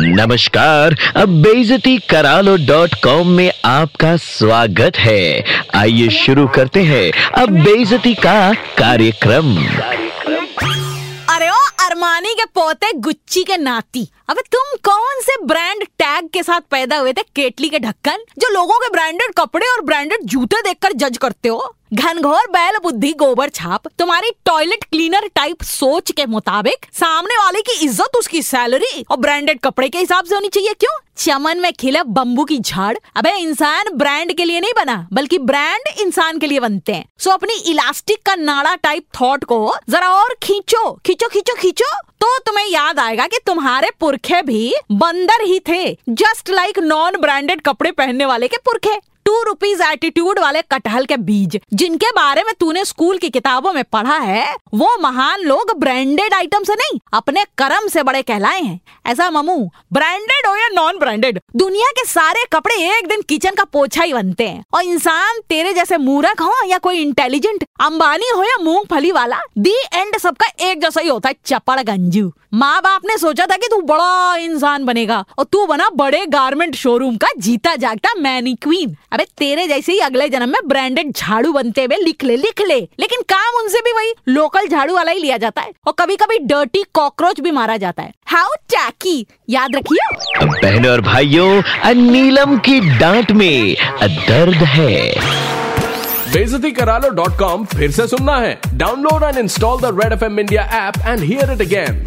नमस्कार, अब बेजती करालो डॉट कॉम में आपका स्वागत है। आइए शुरू करते हैं अब बेजती का कार्यक्रम। अरे ओ, अरमानी के पोते, गुच्ची के नाती। अबे तुम कौन से ब्रांड टैग के साथ पैदा हुए थे? केटली के ढक्कन, जो लोगों के ब्रांडेड कपड़े और ब्रांडेड जूते देखकर जज करते हो? घनघोर बैल बुद्धि गोबर छाप, तुम्हारी टॉयलेट क्लीनर टाइप सोच के मुताबिक सामने वाले की इज़्ज़त उसकी सैलरी और ब्रांडेड कपड़े के हिसाब से होनी चाहिए। क्यों? चमन में खिले बम्बू की झाड़। अबे, इंसान ब्रांड के लिए नहीं बना, बल्कि ब्रांड इंसान के लिए बनते हैं। सो अपनी इलास्टिक का नाड़ा टाइप थॉट को जरा और खींचो। खींचो खींचो खींचो। तो तुम्हें याद आएगा कि तुम्हारे पुरखे भी बंदर ही थे जस्ट लाइक नॉन ब्रांडेड कपड़े पहनने वाले के पुरखे। टू रुपीज़ एटीट्यूड वाले कटहल के बीज, जिनके बारे में तूने स्कूल की किताबों में पढ़ा है, वो महान लोग ब्रांडेड आइटम से नहीं, अपने कर्म से बड़े कहलाए हैं। ऐसा ममू, ब्रांडेड हो या नॉन ब्रांडेड दुनिया के सारे कपड़े एक दिन किचन का पोछा ही बनते हैं। और इंसान तेरे जैसे मूर्ख हो या कोई इंटेलिजेंट अंबानी हो या मूंगफली वाला दी एंड सबका एक जैसा ही होता है, चपड़ गंजू। माँ बाप ने सोचा था कि तू बड़ा इंसान बनेगा, और तू बना बड़े गारमेंट शोरूम का जीता जागता मैनी क्वीन अबे तेरे जैसे ही अगले जन्म में ब्रांडेड झाड़ू बनते हुए लिख ले लिख ले। लेकिन काम उनसे भी वही लोकल झाड़ू वाला ही लिया जाता है। और कभी कभी डर्टी कॉकरोच भी मारा जाता है। हाउ टैकी याद रखिए बहनों और भाइयों नीलम की डांट में दर्द है। बेजती करा लो डॉट कॉम फिर से सुनना है। Download and install the Red F M India app and hear it again